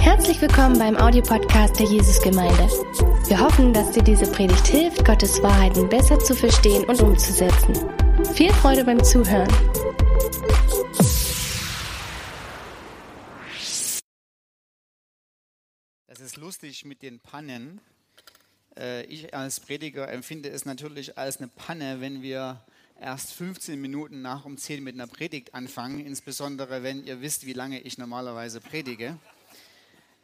Herzlich willkommen beim Audiopodcast der Jesusgemeinde. Wir hoffen, dass dir diese Predigt hilft, Gottes Wahrheiten besser zu verstehen und umzusetzen. Viel Freude beim Zuhören. Das ist lustig mit den Pannen. Äh, Ich als Prediger empfinde es natürlich als eine Panne, wenn wir erst 15 Minuten nach um 10 mit einer Predigt anfangen, insbesondere wenn ihr wisst, wie lange ich normalerweise predige.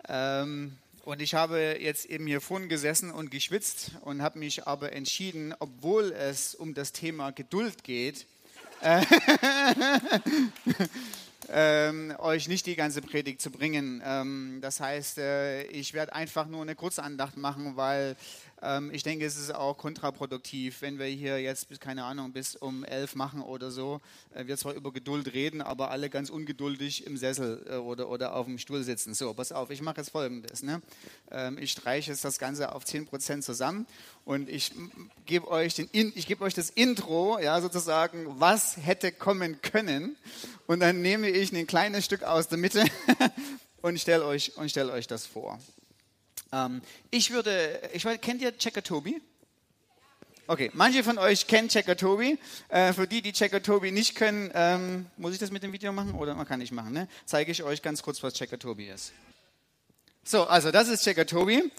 Ähm, Und ich habe jetzt eben hier vorne gesessen und geschwitzt und habe mich aber entschieden, obwohl es um das Thema Geduld geht, ähm, euch nicht die ganze Predigt zu bringen. Ähm, das heißt, äh, ich werde einfach nur eine kurze Andacht machen, weil ähm, ich denke, es ist auch kontraproduktiv, wenn wir hier jetzt, keine Ahnung, bis um elf machen oder so. Äh, wir zwar über Geduld reden, aber alle ganz ungeduldig im Sessel äh, oder, oder auf dem Stuhl sitzen. So, pass auf, ich mache jetzt Folgendes. Ne? Ähm, ich streiche jetzt das Ganze auf 10% zusammen und ich gebe euch, gebe euch das Intro, ja, sozusagen, was hätte kommen können. Und dann nehme ich ein kleines Stück aus der Mitte und stelle euch, und stell euch das vor. Ähm, ich würde, ich weiß, kennt ihr Checker Tobi? Okay, manche von euch kennen Checker Tobi. Äh, für die, die Checker Tobi nicht können, ähm, muss ich das mit dem Video machen oder man kann nicht machen, ne? Zeige ich euch ganz kurz, was Checker Tobi ist. So, also das ist Checker Tobi.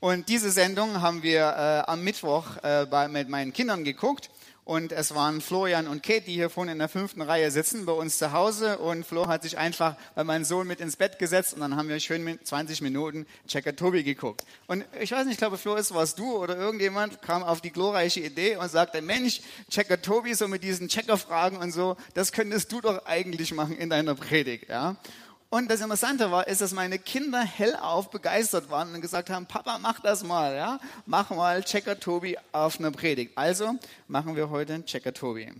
Und diese Sendung haben wir äh, am Mittwoch äh, bei, mit meinen Kindern geguckt. Und es waren Florian und Kate, die hier vorne in der fünften Reihe sitzen bei uns zu Hause. Und Flo hat sich einfach bei meinem Sohn mit ins Bett gesetzt und dann haben wir schön mit 20 Minuten Checker Tobi geguckt. Und ich weiß nicht, ich glaube, Flo, es warst du oder irgendjemand kam auf die glorreiche Idee und sagte, Mensch, Checker Tobi, so mit diesen Checkerfragen und so, das könntest du doch eigentlich machen in deiner Predigt. Ja? Und das Interessante war, ist, dass meine Kinder hellauf begeistert waren und gesagt haben, Papa, mach das mal, ja? Mach mal Checker Tobi auf einer Predigt. Also machen wir heute Checker Tobi.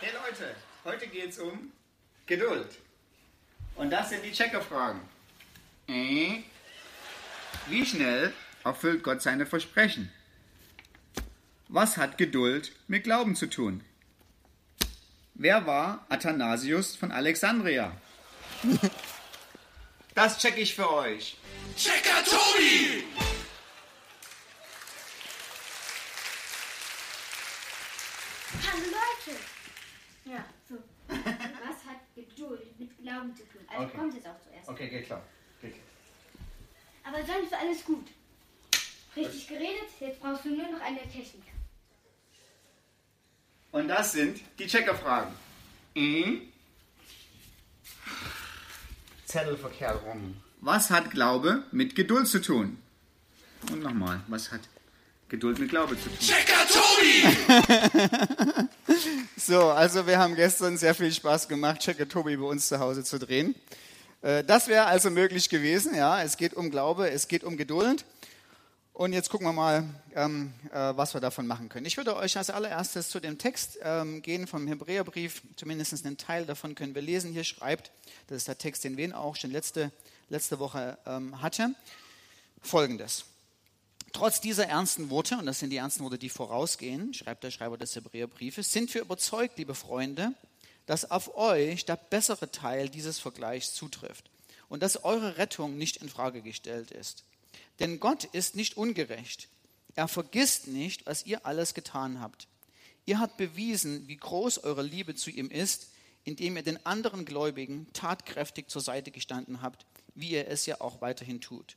Hey Leute, heute geht es um Geduld. Und das sind die Checkerfragen. Äh, Wie schnell erfüllt Gott seine Versprechen? Was hat Geduld mit Glauben zu tun? Wer war Athanasius von Alexandria? Das check ich für euch. Checker Tobi! Hallo Leute! Ja, so. Was hat Geduld mit Glauben zu tun? Also Okay. kommt jetzt auch zuerst. Okay, geht klar. Geht klar. Aber sonst ist alles gut. Richtig geredet, jetzt brauchst du nur noch eine Technik. Und das sind die Checkerfragen. Mhm. Zettel verkehrt rum. Was hat Glaube mit Geduld zu tun? Und nochmal, was hat Geduld mit Glaube zu tun? Checker Tobi! So, also wir haben gestern sehr viel Spaß gemacht, Checker Tobi bei uns zu Hause zu drehen. Äh, Das wäre also möglich gewesen, ja. Es geht um Glaube, es geht um Geduld. Und jetzt gucken wir mal, ähm, äh, was wir davon machen können. Ich würde euch als allererstes zu dem Text ähm, gehen vom Hebräerbrief. Zumindest einen Teil davon können wir lesen. Hier schreibt, das ist der Text, den Wen auch schon letzte, letzte Woche ähm, hatte, folgendes. Trotz dieser ernsten Worte, und das sind die ernsten Worte, die vorausgehen, schreibt der Schreiber des Hebräerbriefes, sind wir überzeugt, liebe Freunde, dass auf euch der bessere Teil dieses Vergleichs zutrifft und dass eure Rettung nicht in Frage gestellt ist. Denn Gott ist nicht ungerecht. Er vergisst nicht, was ihr alles getan habt. Ihr habt bewiesen, wie groß eure Liebe zu ihm ist, indem ihr den anderen Gläubigen tatkräftig zur Seite gestanden habt, wie ihr es ja auch weiterhin tut.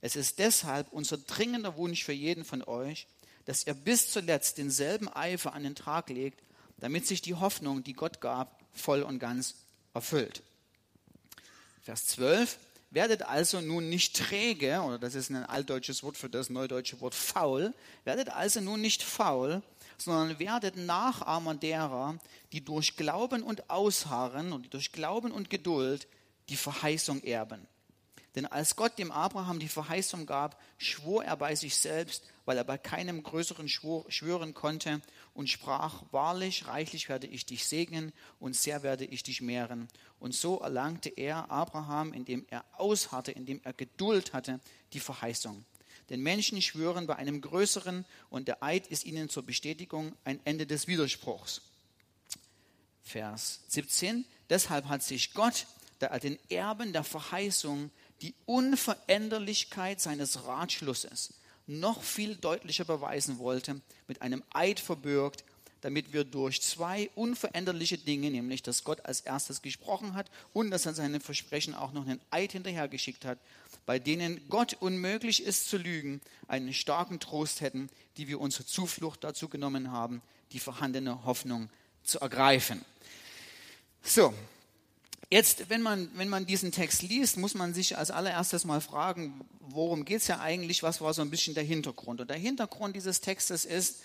Es ist deshalb unser dringender Wunsch für jeden von euch, dass ihr bis zuletzt denselben Eifer an den Tag legt, damit sich die Hoffnung, die Gott gab, voll und ganz erfüllt. Vers 12. Werdet also nun nicht träge, oder das ist ein altdeutsches Wort für das neudeutsche Wort faul, werdet also nun nicht faul, sondern werdet Nachahmer derer, die durch Glauben und Ausharren und durch Glauben und Geduld die Verheißung erben. Denn als Gott dem Abraham die Verheißung gab, schwor er bei sich selbst, weil er bei keinem größeren Schwur, schwören konnte und sprach, wahrlich, reichlich werde ich dich segnen und sehr werde ich dich mehren. Und so erlangte er, Abraham, indem er ausharrte, indem er Geduld hatte, die Verheißung. Denn Menschen schwören bei einem größeren und der Eid ist ihnen zur Bestätigung ein Ende des Widerspruchs. Vers 17. Deshalb hat sich Gott, der den Erben der Verheißung, die Unveränderlichkeit seines Ratschlusses noch viel deutlicher beweisen wollte, mit einem Eid verbürgt, damit wir durch zwei unveränderliche Dinge, nämlich dass Gott als erstes gesprochen hat und dass er seine Versprechen auch noch einen Eid hinterhergeschickt hat, bei denen Gott unmöglich ist zu lügen, einen starken Trost hätten, die wir unsere Zuflucht dazu genommen haben, die vorhandene Hoffnung zu ergreifen. So, Jetzt, wenn man, wenn man diesen Text liest, muss man sich als allererstes mal fragen, worum geht es ja eigentlich, was war so ein bisschen der Hintergrund. Und der Hintergrund dieses Textes ist,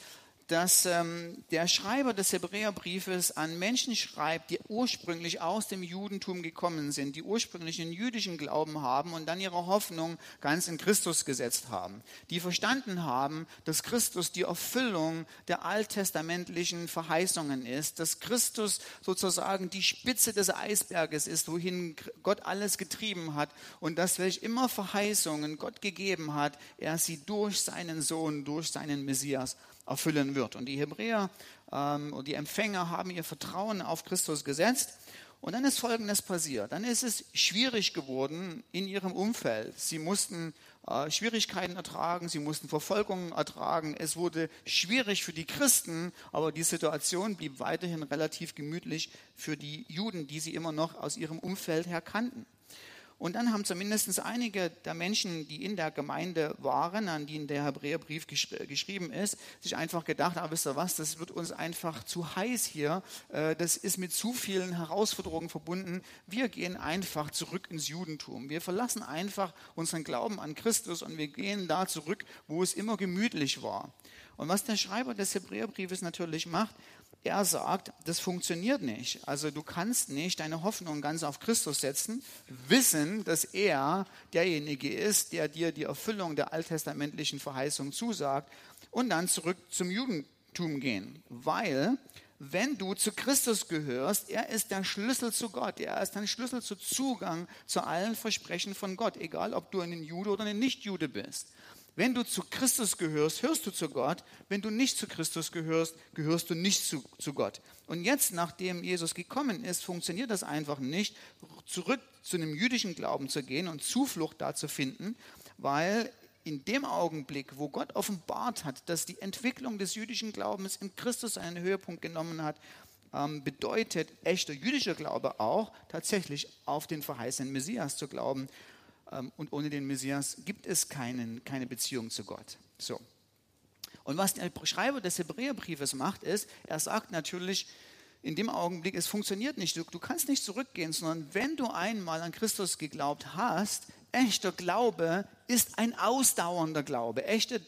dass ähm, der Schreiber des Hebräerbriefes an Menschen schreibt, die ursprünglich aus dem Judentum gekommen sind, die ursprünglich einen jüdischen Glauben haben und dann ihre Hoffnung ganz in Christus gesetzt haben, die verstanden haben, dass Christus die Erfüllung der alttestamentlichen Verheißungen ist, dass Christus sozusagen die Spitze des Eisberges ist, wohin Gott alles getrieben hat und dass welch immer Verheißungen Gott gegeben hat, er sie durch seinen Sohn, durch seinen Messias erfüllen wird. Und die Hebräer ähm, und die Empfänger haben ihr Vertrauen auf Christus gesetzt. Und dann ist Folgendes passiert. Dann ist es schwierig geworden in ihrem Umfeld. Sie mussten äh, Schwierigkeiten ertragen, sie mussten Verfolgungen ertragen. Es wurde schwierig für die Christen, aber die Situation blieb weiterhin relativ gemütlich für die Juden, die sie immer noch aus ihrem Umfeld her kannten. Und dann haben zumindest einige der Menschen, die in der Gemeinde waren, an die der Hebräerbrief geschri geschrieben ist, sich einfach gedacht, ah, wisst ihr was, das wird uns einfach zu heiß hier, äh, das ist mit zu vielen Herausforderungen verbunden. Wir gehen einfach zurück ins Judentum. Wir verlassen einfach unseren Glauben an Christus und wir gehen da zurück, wo es immer gemütlich war. Und was der Schreiber des Hebräerbriefes natürlich macht, er sagt, das funktioniert nicht. Also du kannst nicht deine Hoffnung ganz auf Christus setzen, wissen, dass er derjenige ist, der dir die Erfüllung der alttestamentlichen Verheißung zusagt und dann zurück zum Judentum gehen. Weil, wenn du zu Christus gehörst, er ist der Schlüssel zu Gott, er ist der Schlüssel zu Zugang zu allen Versprechen von Gott, egal ob du ein Jude oder ein Nicht-Jude bist. Wenn du zu Christus gehörst, hörst du zu Gott. Wenn du nicht zu Christus gehörst, gehörst du nicht zu, zu Gott. Und jetzt, nachdem Jesus gekommen ist, funktioniert das einfach nicht, zurück zu einem jüdischen Glauben zu gehen und Zuflucht da zu finden, weil in dem Augenblick, wo Gott offenbart hat, dass die Entwicklung des jüdischen Glaubens in Christus einen Höhepunkt genommen hat, ähm, bedeutet echter jüdischer Glaube auch tatsächlich auf den verheißenen Messias zu glauben. Ähm, und ohne den Messias gibt es keinen, keine Beziehung zu Gott. So. Und was der Schreiber des Hebräerbriefes macht, ist, er sagt natürlich in dem Augenblick, es funktioniert nicht. Du, du kannst nicht zurückgehen, sondern wenn du einmal an Christus geglaubt hast, echter Glaube ist ein ausdauernder Glaube. Echte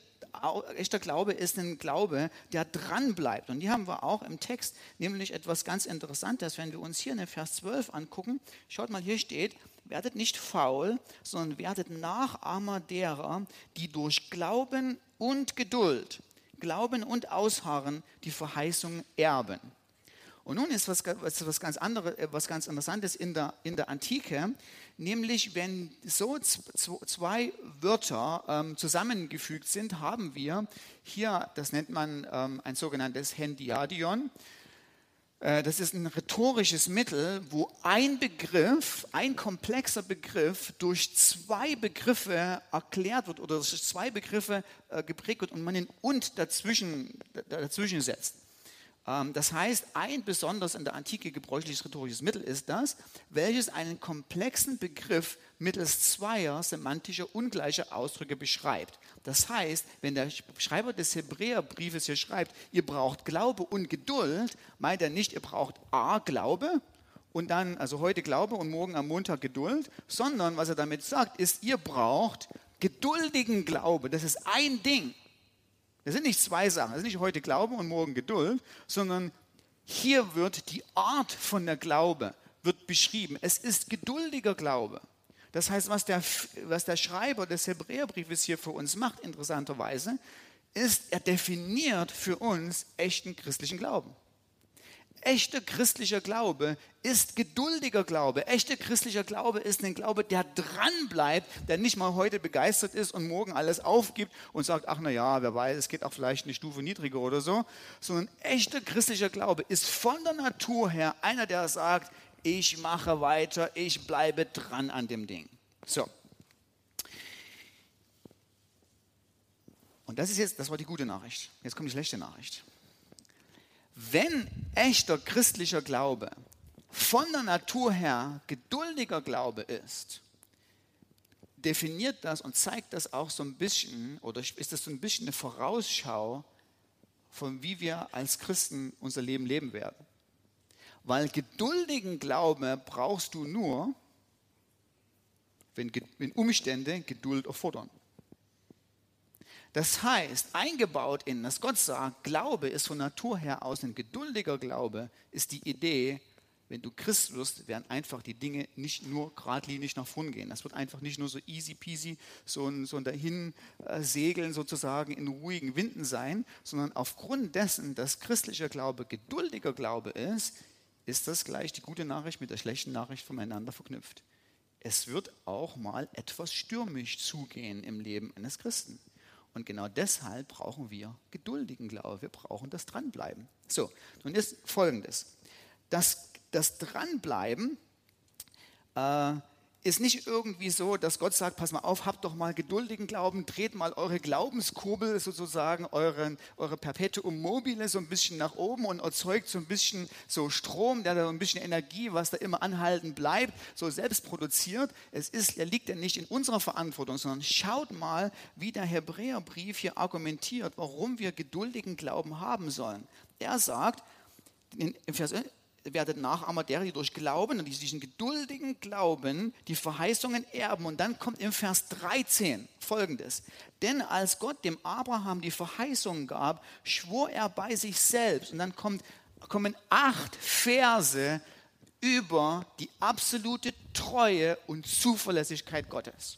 echter Glaube ist ein Glaube, der dran bleibt. Und hier haben wir auch im Text nämlich etwas ganz Interessantes, wenn wir uns hier in Vers 12 angucken. Schaut mal, hier steht, Werdet nicht faul, sondern werdet Nachahmer derer, die durch Glauben und Geduld, Glauben und Ausharren die Verheißung erben. Und nun ist was, was, ganz anderes, äh, was ganz Interessantes in der, in der Antike, nämlich wenn so zwei Wörter ähm, zusammengefügt sind, haben wir hier, das nennt man ähm, ein sogenanntes Hendiadion, äh, das ist ein rhetorisches Mittel, wo ein Begriff, ein komplexer Begriff durch zwei Begriffe erklärt wird oder durch zwei Begriffe äh, geprägt wird und man den und dazwischen, dazwischen setzt. Ähm, das heißt, ein besonders in der Antike gebräuchliches rhetorisches Mittel ist das, welches einen komplexen Begriff mittels zweier semantischer ungleicher Ausdrücke beschreibt. Das heißt, wenn der Schreiber des Hebräerbriefes hier schreibt, ihr braucht Glaube und Geduld, meint er nicht, ihr braucht A, Glaube und dann, also heute Glaube und morgen am Montag Geduld, sondern was er damit sagt, ist, ihr braucht geduldigen Glaube. Das ist ein Ding. Das sind nicht zwei Sachen. Das ist nicht heute Glaube und morgen Geduld, sondern hier wird die Art von der Glaube wird beschrieben. Es ist geduldiger Glaube. Das heißt, was der, was der Schreiber des Hebräerbriefes hier für uns macht, interessanterweise, ist, er definiert für uns echten christlichen Glauben. Echter christlicher Glaube ist geduldiger Glaube. Echter christlicher Glaube ist ein Glaube, der dran bleibt, der nicht mal heute begeistert ist und morgen alles aufgibt und sagt, ach na ja, wer weiß, es geht auch vielleicht eine Stufe niedriger oder so, sondern echter christlicher Glaube ist von der Natur her einer, der sagt, ich mache weiter, ich bleibe dran an dem Ding. So. Und das ist jetzt, das war die gute Nachricht. Jetzt kommt die schlechte Nachricht. Wenn echter christlicher Glaube von der Natur her geduldiger Glaube ist, definiert das und zeigt das auch so ein bisschen, oder ist das so ein bisschen eine Vorausschau von wie wir als Christen unser Leben leben werden. Weil geduldigen Glauben brauchst du nur, wenn Umstände Geduld erfordern. Das heißt, eingebaut in, dass Gott sagt, Glaube ist von Natur her aus ein geduldiger Glaube, ist die Idee, wenn du Christ wirst, werden einfach die Dinge nicht nur geradlinig nach vorn gehen. Das wird einfach nicht nur so easy peasy, so ein, so ein dahin äh, segeln sozusagen in ruhigen Winden sein, sondern aufgrund dessen, dass christlicher Glaube geduldiger Glaube ist, ist das gleich die gute Nachricht mit der schlechten Nachricht voneinander verknüpft. Es wird auch mal etwas stürmisch zugehen im Leben eines Christen. Und genau deshalb brauchen wir geduldigen Glauben. Wir brauchen das Dranbleiben. So, nun ist folgendes. Das, das Dranbleiben äh, ist nicht irgendwie so, dass Gott sagt, pass mal auf, habt doch mal geduldigen Glauben, dreht mal eure Glaubenskurbel sozusagen, euren, eure Perpetuum mobile so ein bisschen nach oben und erzeugt so ein bisschen so Strom, der da so ein bisschen Energie, was da immer anhalten bleibt, so selbst produziert. Es ist, er liegt ja nicht in unserer Verantwortung, sondern schaut mal, wie der Hebräerbrief hier argumentiert, warum wir geduldigen Glauben haben sollen. Er sagt, in Vers werdet Nachahmer derer, die durch Glauben und diesen geduldigen Glauben die Verheißungen erben. Und dann kommt im Vers 13 folgendes. Denn als Gott dem Abraham die Verheißungen gab, schwor er bei sich selbst. Und dann kommt, kommen acht Verse über die absolute Treue und Zuverlässigkeit Gottes.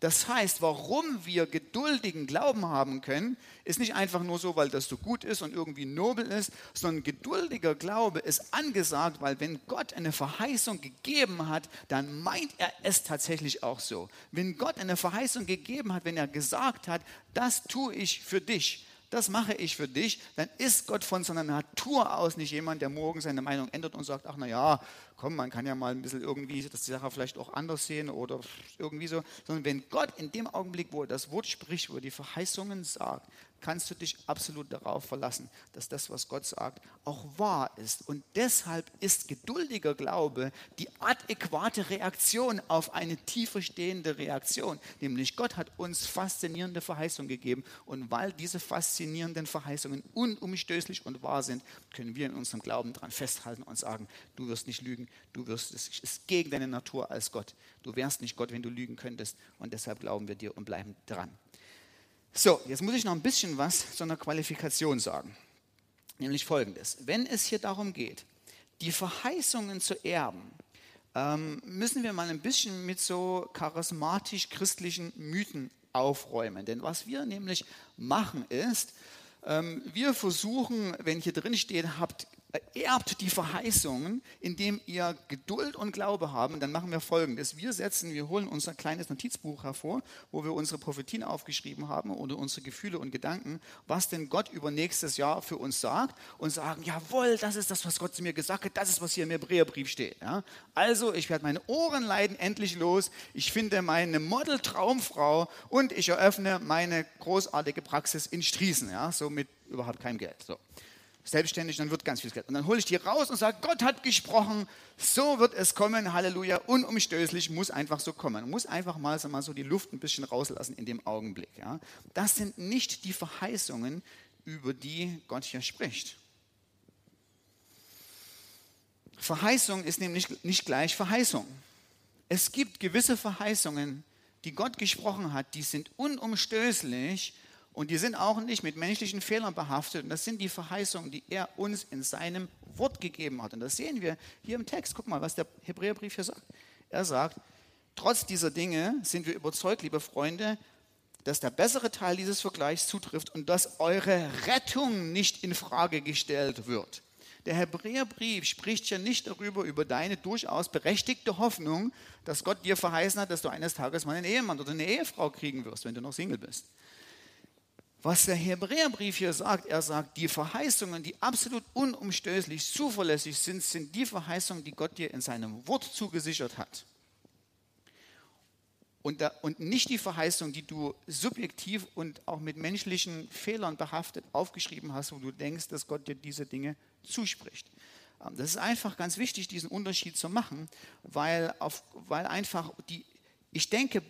Das heißt, warum wir geduldigen Glauben haben können, ist nicht einfach nur so, weil das so gut ist und irgendwie nobel ist, sondern geduldiger Glaube ist angesagt, weil wenn Gott eine Verheißung gegeben hat, dann meint er es tatsächlich auch so. Wenn Gott eine Verheißung gegeben hat, wenn er gesagt hat, das tue ich für dich, das mache ich für dich, dann ist Gott von seiner Natur aus nicht jemand, der morgen seine Meinung ändert und sagt, ach na ja, komm, man kann ja mal ein bisschen irgendwie das die Sache vielleicht auch anders sehen oder irgendwie so, sondern wenn Gott in dem Augenblick, wo er das Wort spricht, wo er die Verheißungen sagt, kannst du dich absolut darauf verlassen, dass das, was Gott sagt, auch wahr ist. Und deshalb ist geduldiger Glaube die adäquate Reaktion auf eine tiefer stehende Reaktion. Nämlich Gott hat uns faszinierende Verheißungen gegeben. Und weil diese faszinierenden Verheißungen unumstößlich und wahr sind, können wir in unserem Glauben daran festhalten und sagen, du wirst nicht lügen, du wirst, es ist gegen deine Natur als Gott. Du wärst nicht Gott, wenn du lügen könntest. Und deshalb glauben wir dir und bleiben dran. So, jetzt muss ich noch ein bisschen was zu einer Qualifikation sagen. Nämlich folgendes. Wenn es hier darum geht, die Verheißungen zu erben, ähm, müssen wir mal ein bisschen mit so charismatisch-christlichen Mythen aufräumen. Denn was wir nämlich machen ist, ähm, wir versuchen, wenn hier drin steht, habt erbt die Verheißungen, indem ihr Geduld und Glaube haben. Dann machen wir folgendes. Wir setzen, wir holen unser kleines Notizbuch hervor, wo wir unsere Prophetien aufgeschrieben haben oder unsere Gefühle und Gedanken, was denn Gott über nächstes Jahr für uns sagt und sagen, jawohl, das ist das, was Gott zu mir gesagt hat, das ist, was hier im Hebräerbrief steht. Ja? Also, ich werde meine Ohren leiden endlich los, ich finde meine Model-Traumfrau und ich eröffne meine großartige Praxis in Striesen, ja? so mit überhaupt keinem Geld. So selbstständig, dann wird ganz viel Geld. Und dann hole ich die raus und sage, Gott hat gesprochen, so wird es kommen, Halleluja, unumstößlich, muss einfach so kommen. Muss einfach mal, mal so die Luft ein bisschen rauslassen in dem Augenblick. Ja. Das sind nicht die Verheißungen, über die Gott hier spricht. Verheißung ist nämlich nicht gleich Verheißung. Es gibt gewisse Verheißungen, die Gott gesprochen hat, die sind unumstößlich und die sind auch nicht mit menschlichen Fehlern behaftet. Und das sind die Verheißungen, die er uns in seinem Wort gegeben hat. Und das sehen wir hier im Text. Guck mal, was der Hebräerbrief hier sagt. Er sagt, trotz dieser Dinge sind wir überzeugt, liebe Freunde, dass der bessere Teil dieses Vergleichs zutrifft und dass eure Rettung nicht in Frage gestellt wird. Der Hebräerbrief spricht ja nicht darüber, über deine durchaus berechtigte Hoffnung, dass Gott dir verheißen hat, dass du eines Tages mal einen Ehemann oder eine Ehefrau kriegen wirst, wenn du noch Single bist. Was der Hebräerbrief hier sagt, er sagt, die Verheißungen, die absolut unumstößlich, zuverlässig sind, sind die Verheißungen, die Gott dir in seinem Wort zugesichert hat. Und, da, und nicht die Verheißung, die du subjektiv und auch mit menschlichen Fehlern behaftet aufgeschrieben hast, wo du denkst, dass Gott dir diese Dinge zuspricht. Ähm, das ist einfach ganz wichtig, diesen Unterschied zu machen, weil, auf, weil einfach die, ich denke,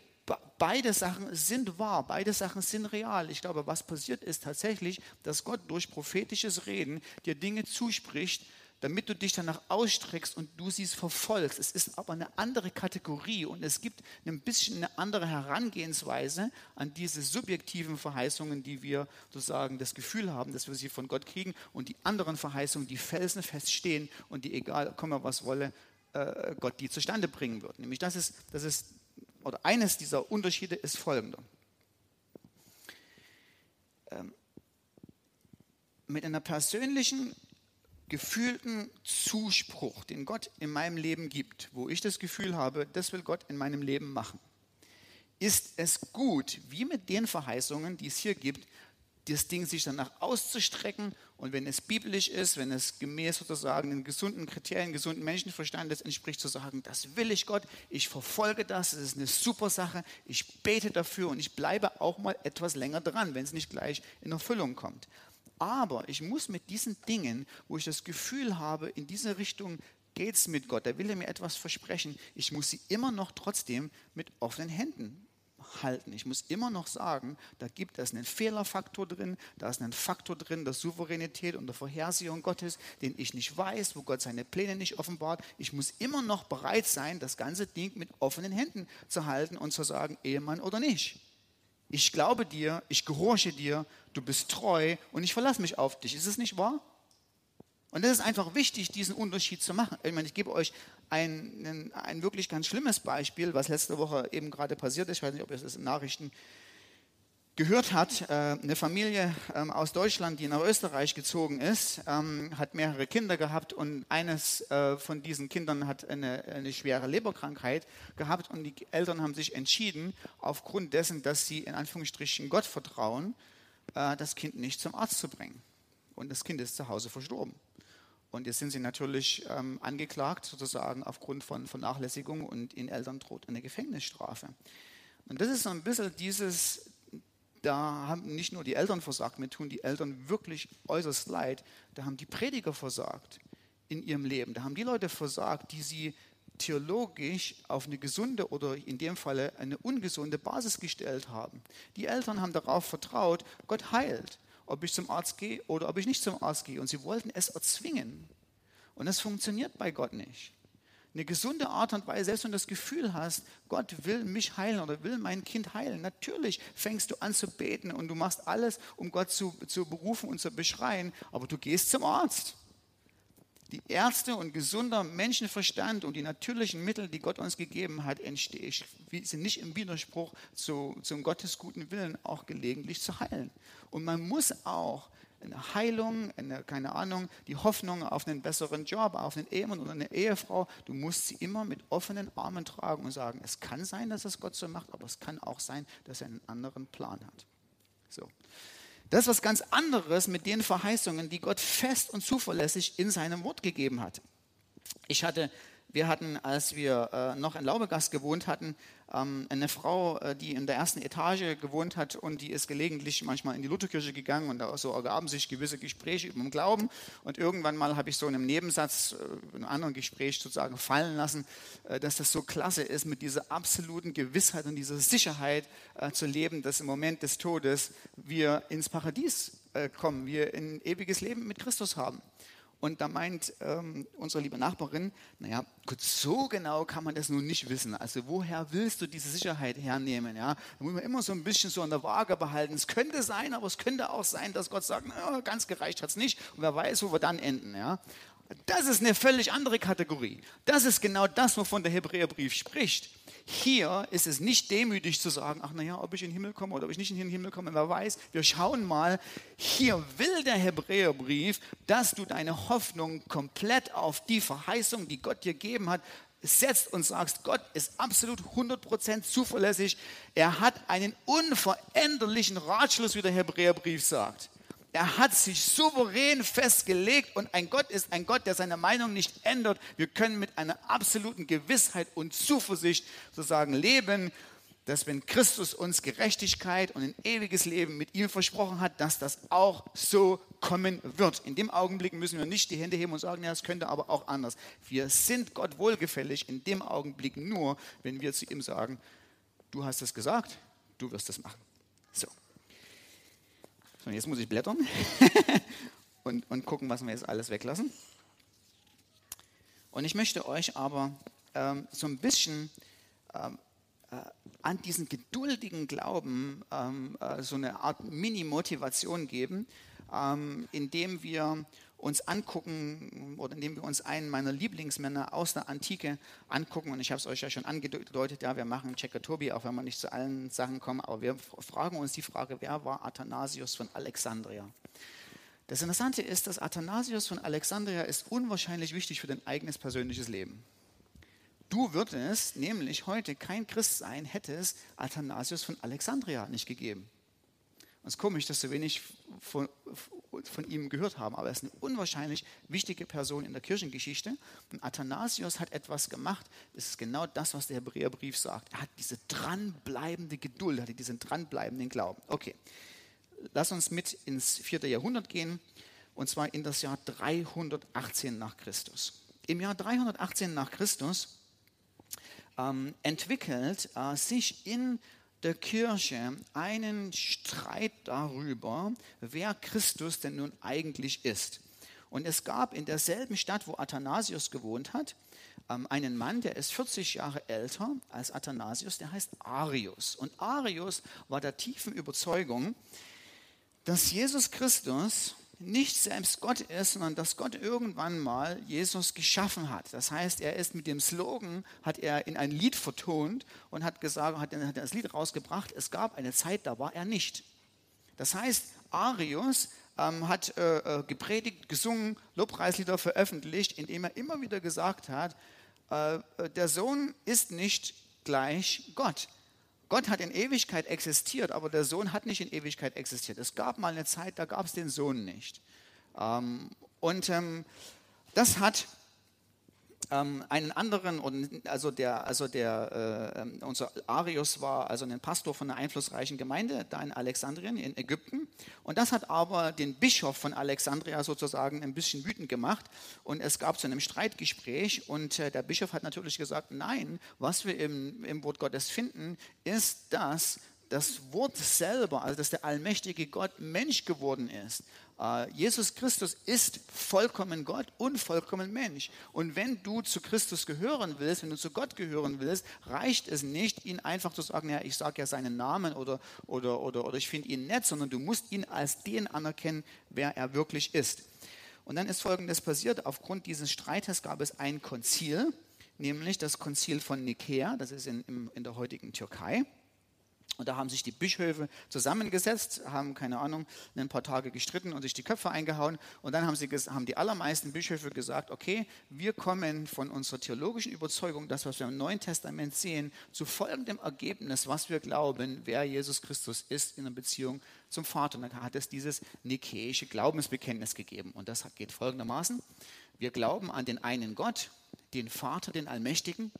beide Sachen sind wahr, beide Sachen sind real. Ich glaube, was passiert ist tatsächlich, dass Gott durch prophetisches Reden dir Dinge zuspricht, damit du dich danach ausstreckst und du sie verfolgst. Es ist aber eine andere Kategorie und es gibt ein bisschen eine andere Herangehensweise an diese subjektiven Verheißungen, die wir sozusagen das Gefühl haben, dass wir sie von Gott kriegen und die anderen Verheißungen, die felsenfest stehen und die, egal komme was wolle, äh, Gott die zustande bringen wird. Nämlich das ist, das ist, oder eines dieser Unterschiede ist folgender. Ähm, mit einer persönlichen gefühlten Zuspruch, den Gott in meinem Leben gibt, wo ich das Gefühl habe, das will Gott in meinem Leben machen, ist es gut, wie mit den Verheißungen, die es hier gibt, das Ding sich danach auszustrecken und wenn es biblisch ist, wenn es gemäß sozusagen den gesunden Kriterien, gesunden Menschenverstandes entspricht, zu sagen, das will ich Gott, ich verfolge das, es ist eine super Sache, ich bete dafür und ich bleibe auch mal etwas länger dran, wenn es nicht gleich in Erfüllung kommt. Aber ich muss mit diesen Dingen, wo ich das Gefühl habe, in diese Richtung geht es mit Gott, da will er mir etwas versprechen, ich muss sie immer noch trotzdem mit offenen Händen halten. Ich muss immer noch sagen, da gibt es einen Fehlerfaktor drin, da ist ein Faktor drin der Souveränität und der Vorhersehung Gottes, den ich nicht weiß, wo Gott seine Pläne nicht offenbart. Ich muss immer noch bereit sein, das ganze Ding mit offenen Händen zu halten und zu sagen, Ehemann oder nicht. Ich glaube dir, ich gehorche dir, du bist treu und ich verlasse mich auf dich. Ist es nicht wahr? Und es ist einfach wichtig, diesen Unterschied zu machen. Ich meine, ich gebe euch ein, ein, wirklich ganz schlimmes Beispiel, was letzte Woche eben gerade passiert ist. Ich weiß nicht, ob ihr es in Nachrichten gehört hat, äh, eine Familie ähm, aus Deutschland, die nach Österreich gezogen ist, ähm, hat mehrere Kinder gehabt und eines äh, von diesen Kindern hat eine, eine schwere Leberkrankheit gehabt und die Eltern haben sich entschieden, aufgrund dessen, dass sie in Anführungsstrichen Gott vertrauen, äh, das Kind nicht zum Arzt zu bringen. Und das Kind ist zu Hause verstorben. Und jetzt sind sie natürlich ähm, angeklagt, sozusagen aufgrund von Vernachlässigung und den Eltern droht eine Gefängnisstrafe. Und das ist so ein bisschen dieses, da haben nicht nur die Eltern versagt, mir tun die Eltern wirklich äußerst leid, da haben die Prediger versagt in ihrem Leben, da haben die Leute versagt, die sie theologisch auf eine gesunde oder in dem Falle eine ungesunde Basis gestellt haben. Die Eltern haben darauf vertraut, Gott heilt, ob ich zum Arzt gehe oder ob ich nicht zum Arzt gehe. Und sie wollten es erzwingen. Und das funktioniert bei Gott nicht eine gesunde Art und Weise, selbst wenn du das Gefühl hast, Gott will mich heilen oder will mein Kind heilen. Natürlich fängst du an zu beten und du machst alles, um Gott zu, zu berufen und zu beschreien, aber du gehst zum Arzt. Die Ärzte und gesunder Menschenverstand und die natürlichen Mittel, die Gott uns gegeben hat, sind nicht im Widerspruch zu, zum Gottes guten Willen auch gelegentlich zu heilen. Und man muss auch eine Heilung, eine, keine Ahnung, die Hoffnung auf einen besseren Job, auf einen Ehemann oder eine Ehefrau. Du musst sie immer mit offenen Armen tragen und sagen, es kann sein, dass es Gott so macht, aber es kann auch sein, dass er einen anderen Plan hat. So. Das ist was ganz anderes mit den Verheißungen, die Gott fest und zuverlässig in seinem Wort gegeben hat. Ich hatte wir hatten, als wir äh, noch in Laubegast gewohnt hatten, ähm, eine Frau, äh, die in der ersten Etage gewohnt hat und die ist gelegentlich manchmal in die Lutherkirche gegangen und da so ergaben sich gewisse Gespräche über den Glauben. Und irgendwann mal habe ich so in einem Nebensatz, äh, in einem anderen Gespräch sozusagen fallen lassen, äh, dass das so klasse ist, mit dieser absoluten Gewissheit und dieser Sicherheit äh, zu leben, dass im Moment des Todes wir ins Paradies äh, kommen, wir ein ewiges Leben mit Christus haben. Und da meint ähm, unsere liebe Nachbarin, naja, gut, so genau kann man das nun nicht wissen. Also woher willst du diese Sicherheit hernehmen? Ja? Da muss man immer so ein bisschen so an der Waage behalten. Es könnte sein, aber es könnte auch sein, dass Gott sagt, na, ganz gereicht hat es nicht. Und wer weiß, wo wir dann enden. Ja? Das ist eine völlig andere Kategorie. Das ist genau das, wovon der Hebräerbrief spricht. Hier ist es nicht demütig zu sagen, ach naja, ob ich in den Himmel komme oder ob ich nicht in den Himmel komme, wer weiß. Wir schauen mal, hier will der Hebräerbrief, dass du deine Hoffnung komplett auf die Verheißung, die Gott dir gegeben hat, setzt und sagst, Gott ist absolut 100% zuverlässig. Er hat einen unveränderlichen Ratschluss, wie der Hebräerbrief sagt. Er hat sich souverän festgelegt und ein Gott ist ein Gott, der seine Meinung nicht ändert. Wir können mit einer absoluten Gewissheit und Zuversicht sozusagen leben, dass wenn Christus uns Gerechtigkeit und ein ewiges Leben mit ihm versprochen hat, dass das auch so kommen wird. In dem Augenblick müssen wir nicht die Hände heben und sagen, ja, es könnte aber auch anders. Wir sind Gott wohlgefällig in dem Augenblick nur, wenn wir zu ihm sagen, du hast es gesagt, du wirst es machen. So. Jetzt muss ich blättern und, und gucken, was wir jetzt alles weglassen. Und ich möchte euch aber ähm, so ein bisschen ähm, äh, an diesen geduldigen Glauben ähm, äh, so eine Art Mini-Motivation geben, ähm, indem wir uns angucken oder indem wir uns einen meiner Lieblingsmänner aus der Antike angucken. Und ich habe es euch ja schon angedeutet, ja, wir machen Checker Tobi, auch wenn wir nicht zu allen Sachen kommen, aber wir fragen uns die Frage, wer war Athanasius von Alexandria? Das Interessante ist, dass Athanasius von Alexandria ist unwahrscheinlich wichtig für dein eigenes persönliches Leben. Du würdest nämlich heute kein Christ sein, hätte es Athanasius von Alexandria nicht gegeben. Und es ist komisch, dass so wenig von, von ihm gehört haben, aber er ist eine unwahrscheinlich wichtige Person in der Kirchengeschichte. Und Athanasius hat etwas gemacht, das ist genau das, was der Hebräerbrief sagt. Er hat diese dranbleibende Geduld, hatte diesen dranbleibenden Glauben. Okay, lass uns mit ins vierte Jahrhundert gehen, und zwar in das Jahr 318 nach Christus. Im Jahr 318 nach Christus ähm, entwickelt äh, sich in der Kirche einen Streit darüber, wer Christus denn nun eigentlich ist. Und es gab in derselben Stadt, wo Athanasius gewohnt hat, ähm, einen Mann, der ist 40 Jahre älter als Athanasius, der heißt Arius. Und Arius war der tiefen Überzeugung, dass Jesus Christus nicht selbst Gott ist, sondern dass Gott irgendwann mal Jesus geschaffen hat. Das heißt, er ist mit dem Slogan, hat er in ein Lied vertont und hat gesagt, hat, hat das Lied rausgebracht, es gab eine Zeit, da war er nicht. Das heißt, Arius ähm, hat äh, äh gepredigt, gesungen, Lobpreislieder veröffentlicht, indem er immer wieder gesagt hat, äh, äh der Sohn ist nicht gleich Gott. Gott hat in Ewigkeit existiert, aber der Sohn hat nicht in Ewigkeit existiert. Es gab mal eine Zeit, da gab es den Sohn nicht. Ähm, und ähm, das hat ähm, einen anderen, also der, also der, äh, ähm, unser Arius war also ein Pastor von einer einflussreichen Gemeinde da in Alexandrien in Ägypten. Und das hat aber den Bischof von Alexandria sozusagen ein bisschen wütend gemacht. Und es gab zu einem Streitgespräch und äh, der Bischof hat natürlich gesagt, nein, was wir im, im Wort Gottes finden, ist das, das Wort selber, also dass der allmächtige Gott Mensch geworden ist. Äh, Jesus Christus ist vollkommen Gott und vollkommen Mensch. Und wenn du zu Christus gehören willst, wenn du zu Gott gehören willst, reicht es nicht, ihn einfach zu sagen, ja, ich sage ja seinen Namen oder, oder, oder, oder ich finde ihn nett, sondern du musst ihn als den anerkennen, wer er wirklich ist. Und dann ist Folgendes passiert. Aufgrund dieses Streites gab es ein Konzil, nämlich das Konzil von Nikäa, das ist in, in der heutigen Türkei. Und da haben sich die Bischöfe zusammengesetzt, haben, keine Ahnung, ein paar Tage gestritten und sich die Köpfe eingehauen. Und dann haben, sie, haben die allermeisten Bischöfe gesagt, okay, wir kommen von unserer theologischen Überzeugung, das, was wir im Neuen Testament sehen, zu folgendem Ergebnis, was wir glauben, wer Jesus Christus ist in der Beziehung zum Vater. Und dann hat es dieses nikäische Glaubensbekenntnis gegeben. Und das geht folgendermaßen. Wir glauben an den einen Gott, den Vater, den Allmächtigen,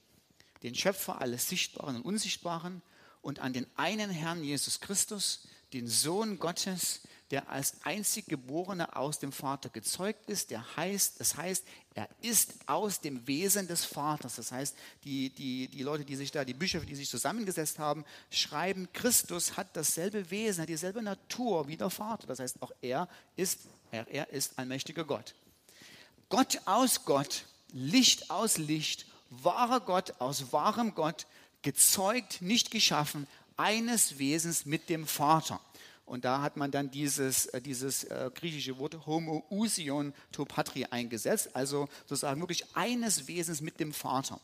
den Schöpfer alles Sichtbaren und Unsichtbaren, und an den einen Herrn Jesus Christus, den Sohn Gottes, der als einzig Geborener aus dem Vater gezeugt ist, der heißt, das heißt, er ist aus dem Wesen des Vaters. Das heißt, die, die, die Leute, die sich da, die Bischöfe, die sich zusammengesetzt haben, schreiben, Christus hat dasselbe Wesen, hat dieselbe Natur wie der Vater. Das heißt, auch er ist, er, er ist allmächtiger Gott. Gott aus Gott, Licht aus Licht, wahrer Gott aus wahrem Gott, gezeugt, nicht geschaffen, eines Wesens mit dem Vater. Und da hat man dann dieses, äh, dieses äh, griechische Wort Homoousion to Patri eingesetzt, also sozusagen wirklich eines Wesens mit dem Vater.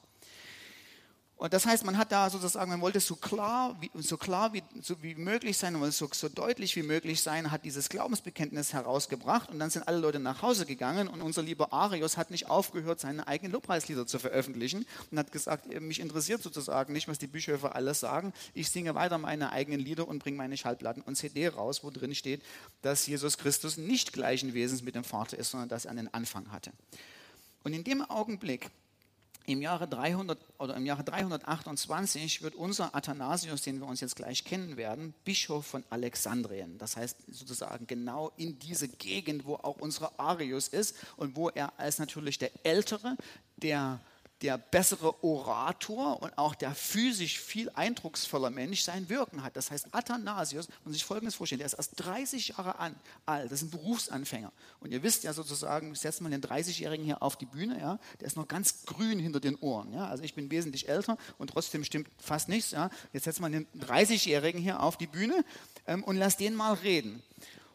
Und das heißt, man hat da sozusagen, man wollte so klar wie, so klar wie, so wie möglich sein, wollte so, so deutlich wie möglich sein, hat dieses Glaubensbekenntnis herausgebracht und dann sind alle Leute nach Hause gegangen und unser lieber Arius hat nicht aufgehört, seine eigenen Lobpreislieder zu veröffentlichen und hat gesagt, mich interessiert sozusagen nicht, was die Bischöfe alles sagen. Ich singe weiter meine eigenen Lieder und bringe meine Schallplatten und CD raus, wo drin steht, dass Jesus Christus nicht gleichen Wesens mit dem Vater ist, sondern dass er einen Anfang hatte. Und in dem Augenblick im Jahre 300 oder im Jahre 328 wird unser Athanasius, den wir uns jetzt gleich kennen werden, Bischof von Alexandrien. Das heißt sozusagen genau in diese Gegend, wo auch unser Arius ist und wo er als natürlich der Ältere, der der bessere Orator und auch der physisch viel eindrucksvoller Mensch sein Wirken hat. Das heißt, Athanasius, muss sich Folgendes vorstellen, der ist erst 30 Jahre alt, das ist ein Berufsanfänger. Und ihr wisst ja sozusagen, setzt man den 30-Jährigen hier auf die Bühne, ja, der ist noch ganz grün hinter den Ohren. Ja. Also ich bin wesentlich älter und trotzdem stimmt fast nichts. Ja. Jetzt setzt man den 30-Jährigen hier auf die Bühne ähm, und lasst den mal reden.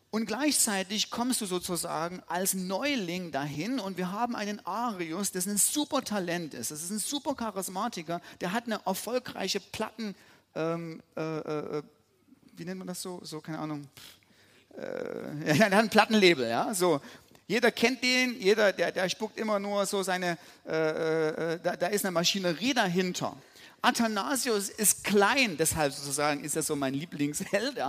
Und gleichzeitig kommst du sozusagen als Neuling dahin und wir haben einen Arius, das ein super Talent ist. Das ist ein super Charismatiker, der hat eine erfolgreiche Platten, ähm, äh, äh, wie nennt man das so? So, keine Ahnung. Äh, der hat ein Plattenlabel, ja, so. Jeder kennt den, jeder, der, der spuckt immer nur so seine, äh, äh, äh, da, da ist eine Maschinerie dahinter. Athanasius ist klein, deshalb sozusagen ist er so mein Lieblingsheld,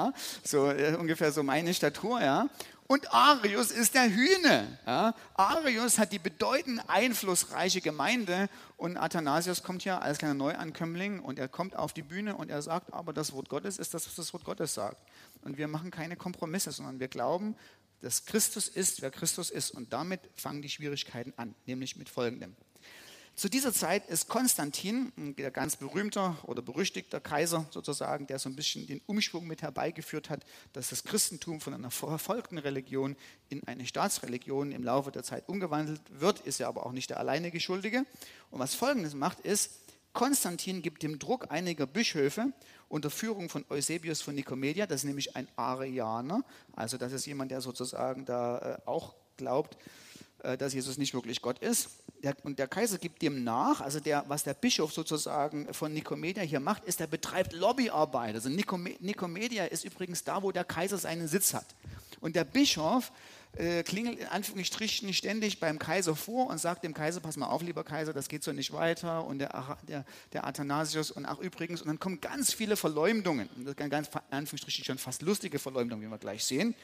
so äh, ungefähr so meine Statur. Ja? Und Arius ist der Hühne. Ja? Arius hat die bedeutend einflussreiche Gemeinde und Athanasius kommt hier als kleiner Neuankömmling und er kommt auf die Bühne und er sagt, aber das Wort Gottes ist das, was das Wort Gottes sagt. Und wir machen keine Kompromisse, sondern wir glauben, dass Christus ist, wer Christus ist. Und damit fangen die Schwierigkeiten an, nämlich mit folgendem. Zu dieser Zeit ist Konstantin, der ganz berühmter oder berüchtigter Kaiser sozusagen, der so ein bisschen den Umschwung mit herbeigeführt hat, dass das Christentum von einer verfolgten Religion in eine Staatsreligion im Laufe der Zeit umgewandelt wird, ist er aber auch nicht der alleinige Schuldige. Und was Folgendes macht, ist, Konstantin gibt dem Druck einiger Bischöfe unter Führung von Eusebius von Nikomedia, das ist nämlich ein Arianer, also das ist jemand, der sozusagen da äh, auch glaubt, dass Jesus nicht wirklich Gott ist. und der Kaiser gibt dem nach, also der, was der Bischof sozusagen von Nikomedia hier macht, ist, er betreibt Lobbyarbeit. Also Nikomedia ist übrigens da, wo der Kaiser seinen Sitz hat. Und der Bischof äh, klingelt in Anführungsstrichen ständig beim Kaiser vor und sagt dem Kaiser, pass mal auf, lieber Kaiser, das geht so nicht weiter. Und der, der, der Athanasius und auch übrigens, und dann kommen ganz viele Verleumdungen. Das sind ganz in Anführungsstrichen schon fast lustige Verleumdungen, wie wir gleich sehen.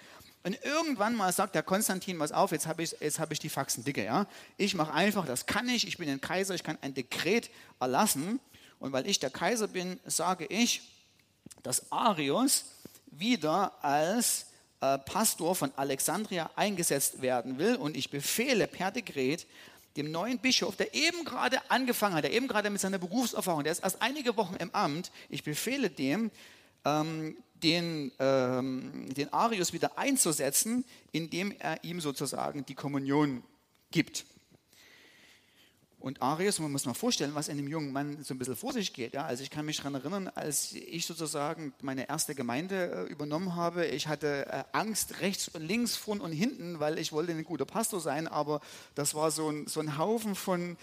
Und irgendwann mal sagt der Konstantin, was auf, jetzt habe ich, hab ich die Faxen dicke. Ja? Ich mache einfach, das kann ich, ich bin ein Kaiser, ich kann ein Dekret erlassen. Und weil ich der Kaiser bin, sage ich, dass Arius wieder als äh, Pastor von Alexandria eingesetzt werden will. Und ich befehle per Dekret dem neuen Bischof, der eben gerade angefangen hat, der eben gerade mit seiner Berufserfahrung, der ist erst einige Wochen im Amt, ich befehle dem, ähm, den, ähm, den Arius wieder einzusetzen, indem er ihm sozusagen die Kommunion gibt. Und Arius, man muss mal vorstellen, was in dem jungen Mann so ein bisschen vor sich geht. Ja? Also ich kann mich daran erinnern, als ich sozusagen meine erste Gemeinde äh, übernommen habe, ich hatte äh, Angst rechts und links, vorn und hinten, weil ich wollte ein guter Pastor sein, aber das war so ein, so ein Haufen von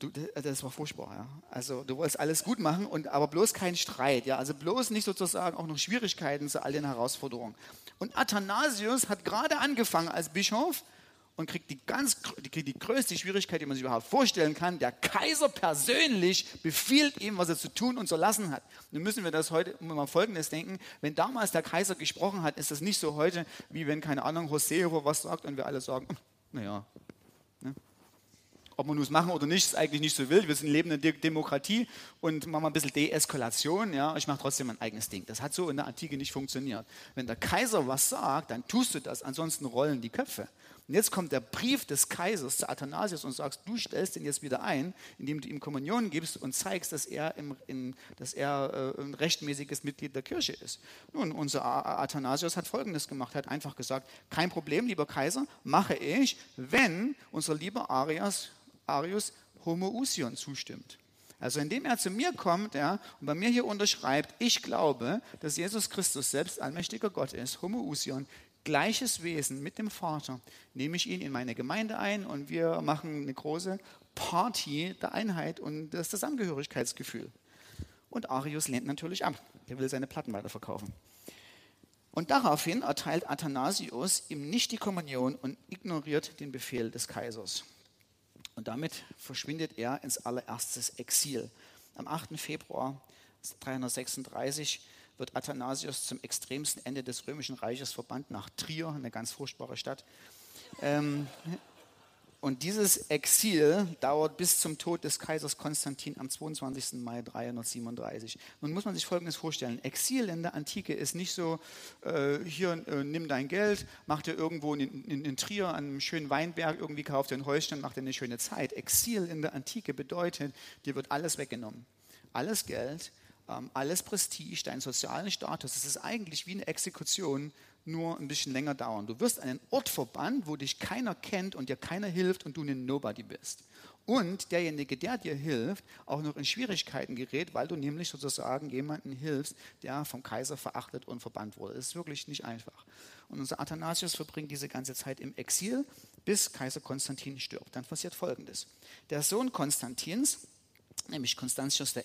Du, das war furchtbar, ja. Also du wolltest alles gut machen, und, aber bloß kein Streit, ja. Also bloß nicht sozusagen auch noch Schwierigkeiten zu all den Herausforderungen. Und Athanasius hat gerade angefangen als Bischof und kriegt die, ganz, die, die größte Schwierigkeit, die man sich überhaupt vorstellen kann. Der Kaiser persönlich befiehlt ihm, was er zu tun und zu lassen hat. Nun müssen wir das heute mal Folgendes denken. Wenn damals der Kaiser gesprochen hat, ist das nicht so heute, wie wenn, keine Ahnung, Hosea was sagt und wir alle sagen, naja, ne? Ob man es machen oder nicht, ist eigentlich nicht so wild. Wir sind lebende Demokratie und machen mal ein bisschen Deeskalation. Ja, ich mache trotzdem mein eigenes Ding. Das hat so in der Antike nicht funktioniert. Wenn der Kaiser was sagt, dann tust du das, ansonsten rollen die Köpfe. Und jetzt kommt der Brief des Kaisers zu Athanasius und sagst, du stellst ihn jetzt wieder ein, indem du ihm Kommunion gibst und zeigst, dass er, im, in, dass er äh, ein rechtmäßiges Mitglied der Kirche ist. Nun, unser Athanasius hat Folgendes gemacht, hat einfach gesagt, kein Problem, lieber Kaiser, mache ich, wenn unser lieber Arias Arius Homoousion zustimmt. Also indem er zu mir kommt ja, und bei mir hier unterschreibt, ich glaube, dass Jesus Christus selbst allmächtiger Gott ist, Homoousion, gleiches Wesen mit dem Vater, nehme ich ihn in meine Gemeinde ein und wir machen eine große Party der Einheit und des Zusammengehörigkeitsgefühl. Und Arius lehnt natürlich ab. Er will seine Platten weiterverkaufen. Und daraufhin erteilt Athanasius ihm nicht die Kommunion und ignoriert den Befehl des Kaisers. Und damit verschwindet er ins allererstes Exil. Am 8. Februar 336 wird Athanasius zum extremsten Ende des Römischen Reiches verbannt nach Trier, eine ganz furchtbare Stadt. Ähm, und dieses Exil dauert bis zum Tod des Kaisers Konstantin am 22. Mai 337. Nun muss man sich Folgendes vorstellen. Exil in der Antike ist nicht so, äh, hier äh, nimm dein Geld, mach dir irgendwo in, in, in, Trier an einem schönen Weinberg, irgendwie kauf dir ein Häuschen, mach dir eine schöne Zeit. Exil in der Antike bedeutet, dir wird alles weggenommen. Alles Geld, ähm, alles Prestige, deinen sozialen Status. Es ist eigentlich wie eine Exekution nur ein bisschen länger dauern. Du wirst an einen Ort verbannt, wo dich keiner kennt und dir keiner hilft und du ein Nobody bist. Und derjenige, der dir hilft, auch noch in Schwierigkeiten gerät, weil du nämlich sozusagen jemanden hilfst, der vom Kaiser verachtet und verbannt wurde. Das ist wirklich nicht einfach. Und unser Athanasius verbringt diese ganze Zeit im Exil, bis Kaiser Konstantin stirbt. Dann passiert Folgendes. Der Sohn Konstantins, nämlich Konstantius I.,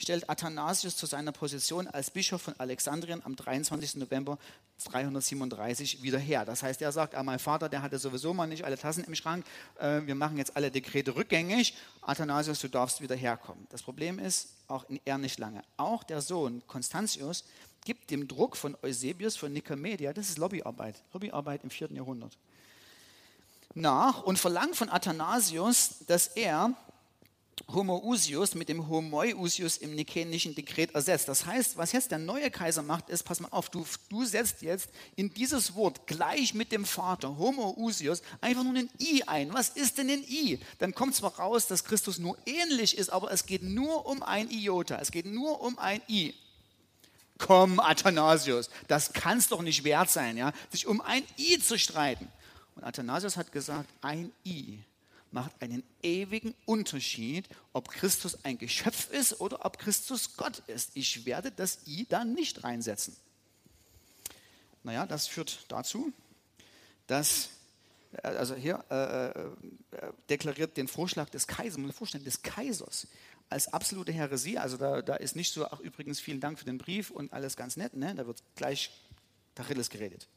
stellt Athanasius zu seiner Position als Bischof von Alexandrien am 23. November 337 wieder her. Das heißt, er sagt, ah, mein Vater, der hatte sowieso mal nicht alle Tassen im Schrank, äh, wir machen jetzt alle Dekrete rückgängig, Athanasius, du darfst wieder herkommen. Das Problem ist, auch er nicht lange. Auch der Sohn Konstantius gibt dem Druck von Eusebius von Nikomedia, das ist Lobbyarbeit, Lobbyarbeit im 4. Jahrhundert, nach und verlangt von Athanasius, dass er Homoousius mit dem Homoiousius im nikenischen Dekret ersetzt. Das heißt, was jetzt der neue Kaiser macht, ist, pass mal auf, du, du setzt jetzt in dieses Wort gleich mit dem Vater, Homoousius, einfach nur ein I ein. Was ist denn ein I? Dann kommt zwar raus, dass Christus nur ähnlich ist, aber es geht nur um ein Iota, es geht nur um ein I. Komm, Athanasius, das kann es doch nicht wert sein, ja, sich um ein I zu streiten. Und Athanasius hat gesagt, ein I macht einen ewigen Unterschied, ob Christus ein Geschöpf ist oder ob Christus Gott ist. Ich werde das I da nicht reinsetzen. Naja, das führt dazu, dass, äh, also hier äh, äh, deklariert den Vorschlag des Kaisers, den Vorschlag des Kaisers als absolute Heresie. Also da, da ist nicht so, ach übrigens, vielen Dank für den Brief und alles ganz nett, ne? da wird gleich Tacheles geredet.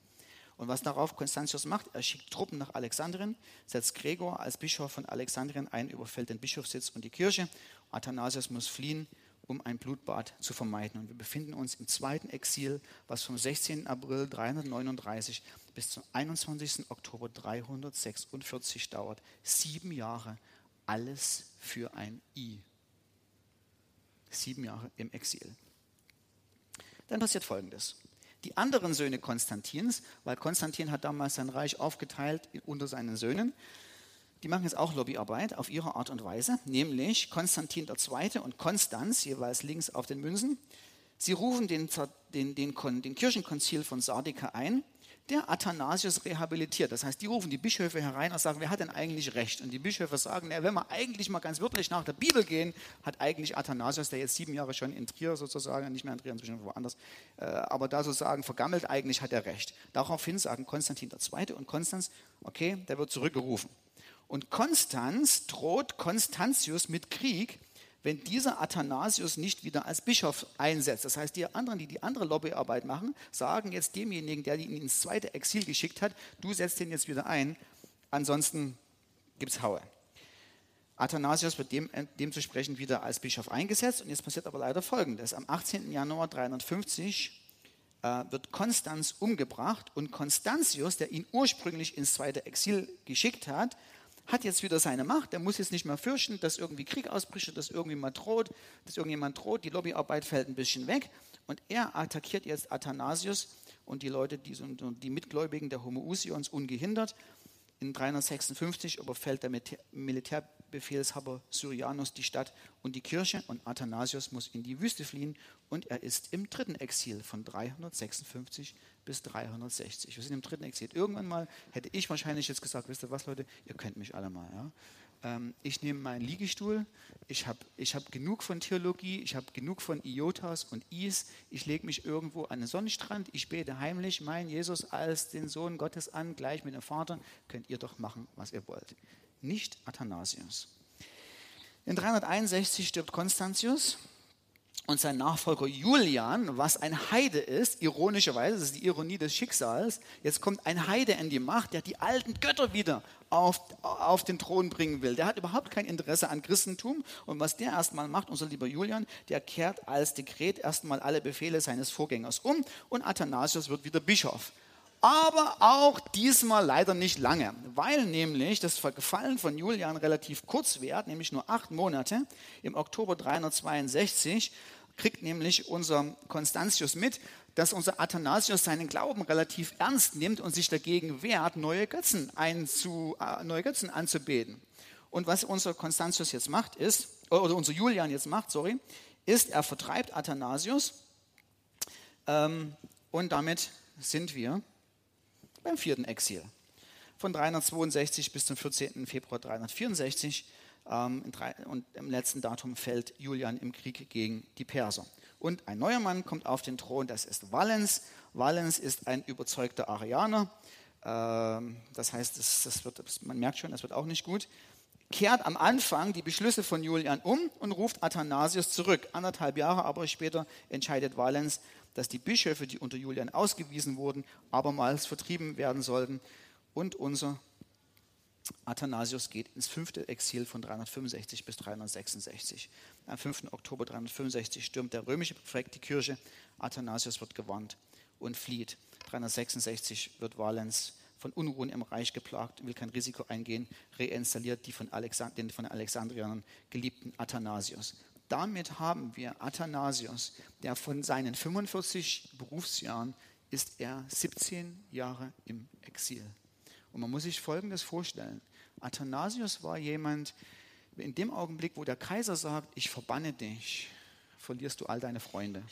Und was darauf Konstantius macht, er schickt Truppen nach Alexandrien, setzt Gregor als Bischof von Alexandrien ein, überfällt den Bischofssitz und die Kirche. Athanasius muss fliehen, um ein Blutbad zu vermeiden. Und wir befinden uns im zweiten Exil, was vom 16. April 339 bis zum 21. Oktober 346 dauert. Sieben Jahre, alles für ein I. Sieben Jahre im Exil. Dann passiert Folgendes. Die anderen Söhne Konstantins, weil Konstantin hat damals sein Reich aufgeteilt unter seinen Söhnen, die machen jetzt auch Lobbyarbeit auf ihre Art und Weise, nämlich Konstantin II. und Konstanz, jeweils links auf den Münzen. Sie rufen den, den, den, den Kirchenkonzil von Sardika ein der Athanasius rehabilitiert. Das heißt, die rufen die Bischöfe herein und sagen, wer hat denn eigentlich recht? Und die Bischöfe sagen, na, wenn wir eigentlich mal ganz wirklich nach der Bibel gehen, hat eigentlich Athanasius, der jetzt sieben Jahre schon in Trier sozusagen, nicht mehr in Trier, inzwischen woanders, äh, aber da sozusagen vergammelt, eigentlich hat er recht. Daraufhin sagen Konstantin II. und Konstanz, okay, der wird zurückgerufen. Und Konstanz droht Konstantius mit Krieg, wenn dieser Athanasius nicht wieder als Bischof einsetzt. Das heißt, die anderen, die die andere Lobbyarbeit machen, sagen jetzt demjenigen, der ihn ins zweite Exil geschickt hat, du setzt den jetzt wieder ein, ansonsten gibt es Haue. Athanasius wird dem, dementsprechend wieder als Bischof eingesetzt und jetzt passiert aber leider Folgendes. Am 18. Januar 350 äh, wird Konstanz umgebracht und Konstantius, der ihn ursprünglich ins zweite Exil geschickt hat, hat jetzt wieder seine Macht. Er muss jetzt nicht mehr fürchten, dass irgendwie Krieg ausbricht, dass irgendjemand droht, dass irgendjemand droht. Die Lobbyarbeit fällt ein bisschen weg. Und er attackiert jetzt Athanasius und die Leute, die, die Mitgläubigen der Homoousions ungehindert. In 356 überfällt der Militärbefehlshaber Syrianus die Stadt und die Kirche und Athanasius muss in die Wüste fliehen und er ist im dritten Exil von 356 bis 360. Wir sind im dritten Exil. Irgendwann mal hätte ich wahrscheinlich jetzt gesagt, wisst ihr was Leute, ihr könnt mich alle mal. Ja? Ähm, ich nehme meinen Liegestuhl, ich habe ich hab genug von Theologie, ich habe genug von Iotas und Is, ich lege mich irgendwo an den Sonnenstrand, ich bete heimlich meinen Jesus als den Sohn Gottes an, gleich mit dem Vater, könnt ihr doch machen, was ihr wollt. nicht Athanasius. In 361 stirbt Konstantius und sein Nachfolger Julian, was ein Heide ist, ironischerweise, das ist die Ironie des Schicksals, jetzt kommt ein Heide in die Macht, der die alten Götter wieder auf, auf den Thron bringen will. Der hat überhaupt kein Interesse an Christentum und was der erstmal macht, unser lieber Julian, der kehrt als Dekret erstmal alle Befehle seines Vorgängers um und Athanasius wird wieder Bischof. Aber auch diesmal leider nicht lange, weil nämlich das Gefallen von Julian relativ kurz währt, nämlich nur acht Monate. Im Oktober 362 kriegt nämlich unser Konstantius mit, dass unser Athanasius seinen Glauben relativ ernst nimmt und sich dagegen wehrt, neue Götzen, einzu, äh, neue Götzen anzubeten. Und was unser Konstantius jetzt macht, ist, oder unser Julian jetzt macht, sorry, ist, er vertreibt Athanasius ähm, und damit sind wir beim vierten Exil. Von 362 bis zum 14. Februar 364. Ähm, und im letzten Datum fällt Julian im Krieg gegen die Perser. Und ein neuer Mann kommt auf den Thron, das ist Valens. Valens ist ein überzeugter Arianer. Ähm, das heißt, das, das wird, man merkt schon, das wird auch nicht gut. Kehrt am Anfang die Beschlüsse von Julian um und ruft Athanasius zurück. Anderthalb Jahre aber später entscheidet Valens, dass die Bischöfe, die unter Julian ausgewiesen wurden, abermals vertrieben werden sollten. Und unser Athanasius geht ins fünfte Exil von 365 bis 366. Am 5. Oktober 365 stürmt der römische Präfekt die Kirche. Athanasius wird gewarnt und flieht. 366 wird Valens von Unruhen im Reich geplagt, will kein Risiko eingehen, reinstalliert die von Alexand den von Alexandrianern geliebten Athanasius damit haben wir Athanasius, der von seinen 45 Berufsjahren ist er 17 Jahre im Exil. Und man muss sich Folgendes vorstellen. Athanasius war jemand, in dem Augenblick, wo der Kaiser sagt, ich verbanne dich, verlierst du all deine Freunde.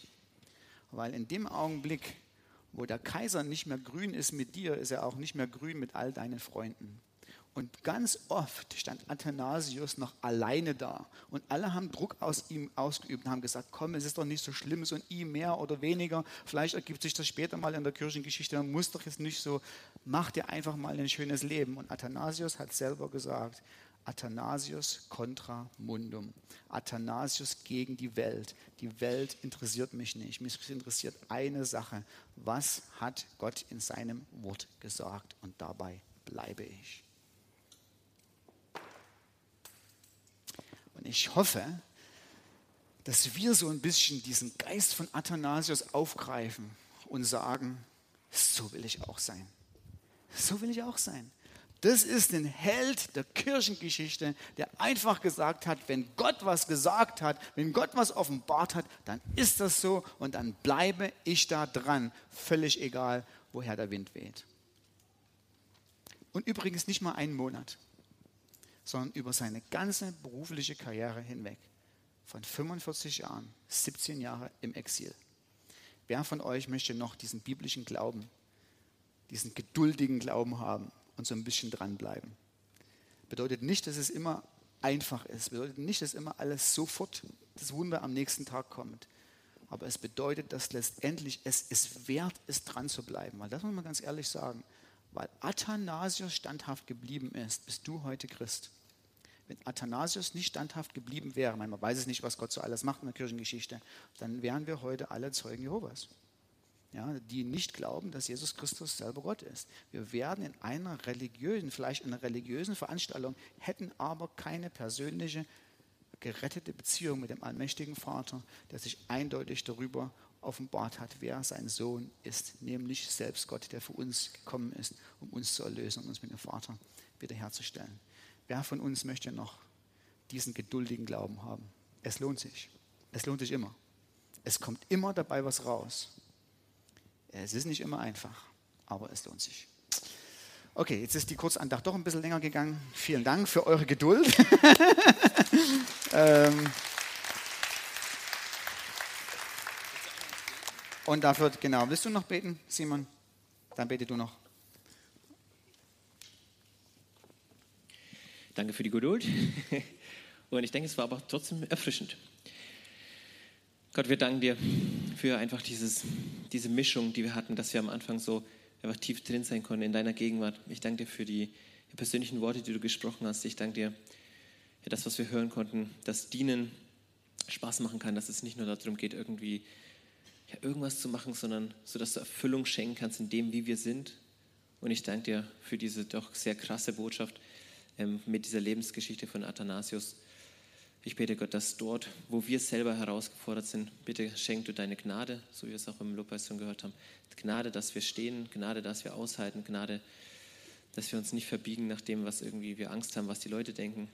Weil in dem Augenblick, wo der Kaiser nicht mehr grün ist mit dir, ist er auch nicht mehr grün mit all deinen Freunden. Und ganz oft stand Athanasius noch alleine da. Und alle haben Druck aus ihm ausgeübt und haben gesagt, komm, es ist doch nicht so schlimm, so ein I mehr oder weniger. Vielleicht ergibt sich das später mal in der Kirchengeschichte. Man muss doch jetzt nicht so, mach dir einfach mal ein schönes Leben. Und Athanasius hat selber gesagt, Athanasius contra mundum. Athanasius gegen die Welt. Die Welt interessiert mich nicht. Mich interessiert eine Sache. Was hat Gott in seinem Wort gesagt? Und dabei bleibe ich. Und ich hoffe, dass wir so ein bisschen diesen Geist von Athanasius aufgreifen und sagen, so will ich auch sein. So will ich auch sein. Das ist ein Held der Kirchengeschichte, der einfach gesagt hat, wenn Gott was gesagt hat, wenn Gott was offenbart hat, dann ist das so und dann bleibe ich da dran, völlig egal, woher der Wind weht. Und übrigens nicht mal einen Monat sondern über seine ganze berufliche Karriere hinweg. Von 45 Jahren, 17 Jahre im Exil. Wer von euch möchte noch diesen biblischen Glauben, diesen geduldigen Glauben haben und so ein bisschen dranbleiben? Bedeutet nicht, dass es immer einfach ist. Bedeutet nicht, dass immer alles sofort das Wunder am nächsten Tag kommt. Aber es bedeutet, dass letztendlich es ist wert ist, dran zu bleiben. Weil das muss man ganz ehrlich sagen. Weil Athanasius standhaft geblieben ist, bist du heute Christ. Wenn Athanasius nicht standhaft geblieben wäre, man weiß es nicht, was Gott so alles macht in der Kirchengeschichte, dann wären wir heute alle Zeugen Jehovas. Ja, die nicht glauben, dass Jesus Christus selber Gott ist. Wir werden in einer religiösen, vielleicht in einer religiösen Veranstaltung, hätten aber keine persönliche, gerettete Beziehung mit dem allmächtigen Vater, der sich eindeutig darüber offenbart hat, wer sein Sohn ist, nämlich selbst Gott, der für uns gekommen ist, um uns zu erlösen und uns mit dem Vater wiederherzustellen. Wer von uns möchte noch diesen geduldigen Glauben haben? Es lohnt sich. Es lohnt sich immer. Es kommt immer dabei was raus. Es ist nicht immer einfach, aber es lohnt sich. Okay, jetzt ist die Kurzandacht doch ein bisschen länger gegangen. Vielen Dank für eure Geduld. ähm und dafür, genau, willst du noch beten, Simon? Dann bete du noch. Danke für die Geduld. Und ich denke, es war aber trotzdem erfrischend. Gott, wir danken dir für einfach dieses, diese Mischung, die wir hatten, dass wir am Anfang so einfach tief drin sein konnten in deiner Gegenwart. Ich danke dir für die, persönlichen Worte, die du gesprochen hast. Ich danke dir, ja, das, was wir hören konnten, dass Dienen Spaß machen kann, dass es nicht nur darum geht, irgendwie ja, irgendwas zu machen, sondern so, dass du Erfüllung schenken kannst in dem, wie wir sind. Und ich danke dir für diese doch sehr krasse Botschaft mit dieser Lebensgeschichte von Athanasius. Ich bete Gott, dass dort, wo wir selber herausgefordert sind, bitte schenk du deine Gnade, so wie wir es auch im Lobpreis schon gehört haben. Gnade, dass wir stehen, Gnade, dass wir aushalten, Gnade, dass wir uns nicht verbiegen nach dem, was irgendwie wir Angst haben, was die Leute denken.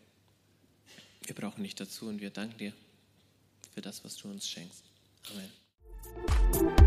Wir brauchen nicht dazu und wir danken dir für das, was du uns schenkst. Amen.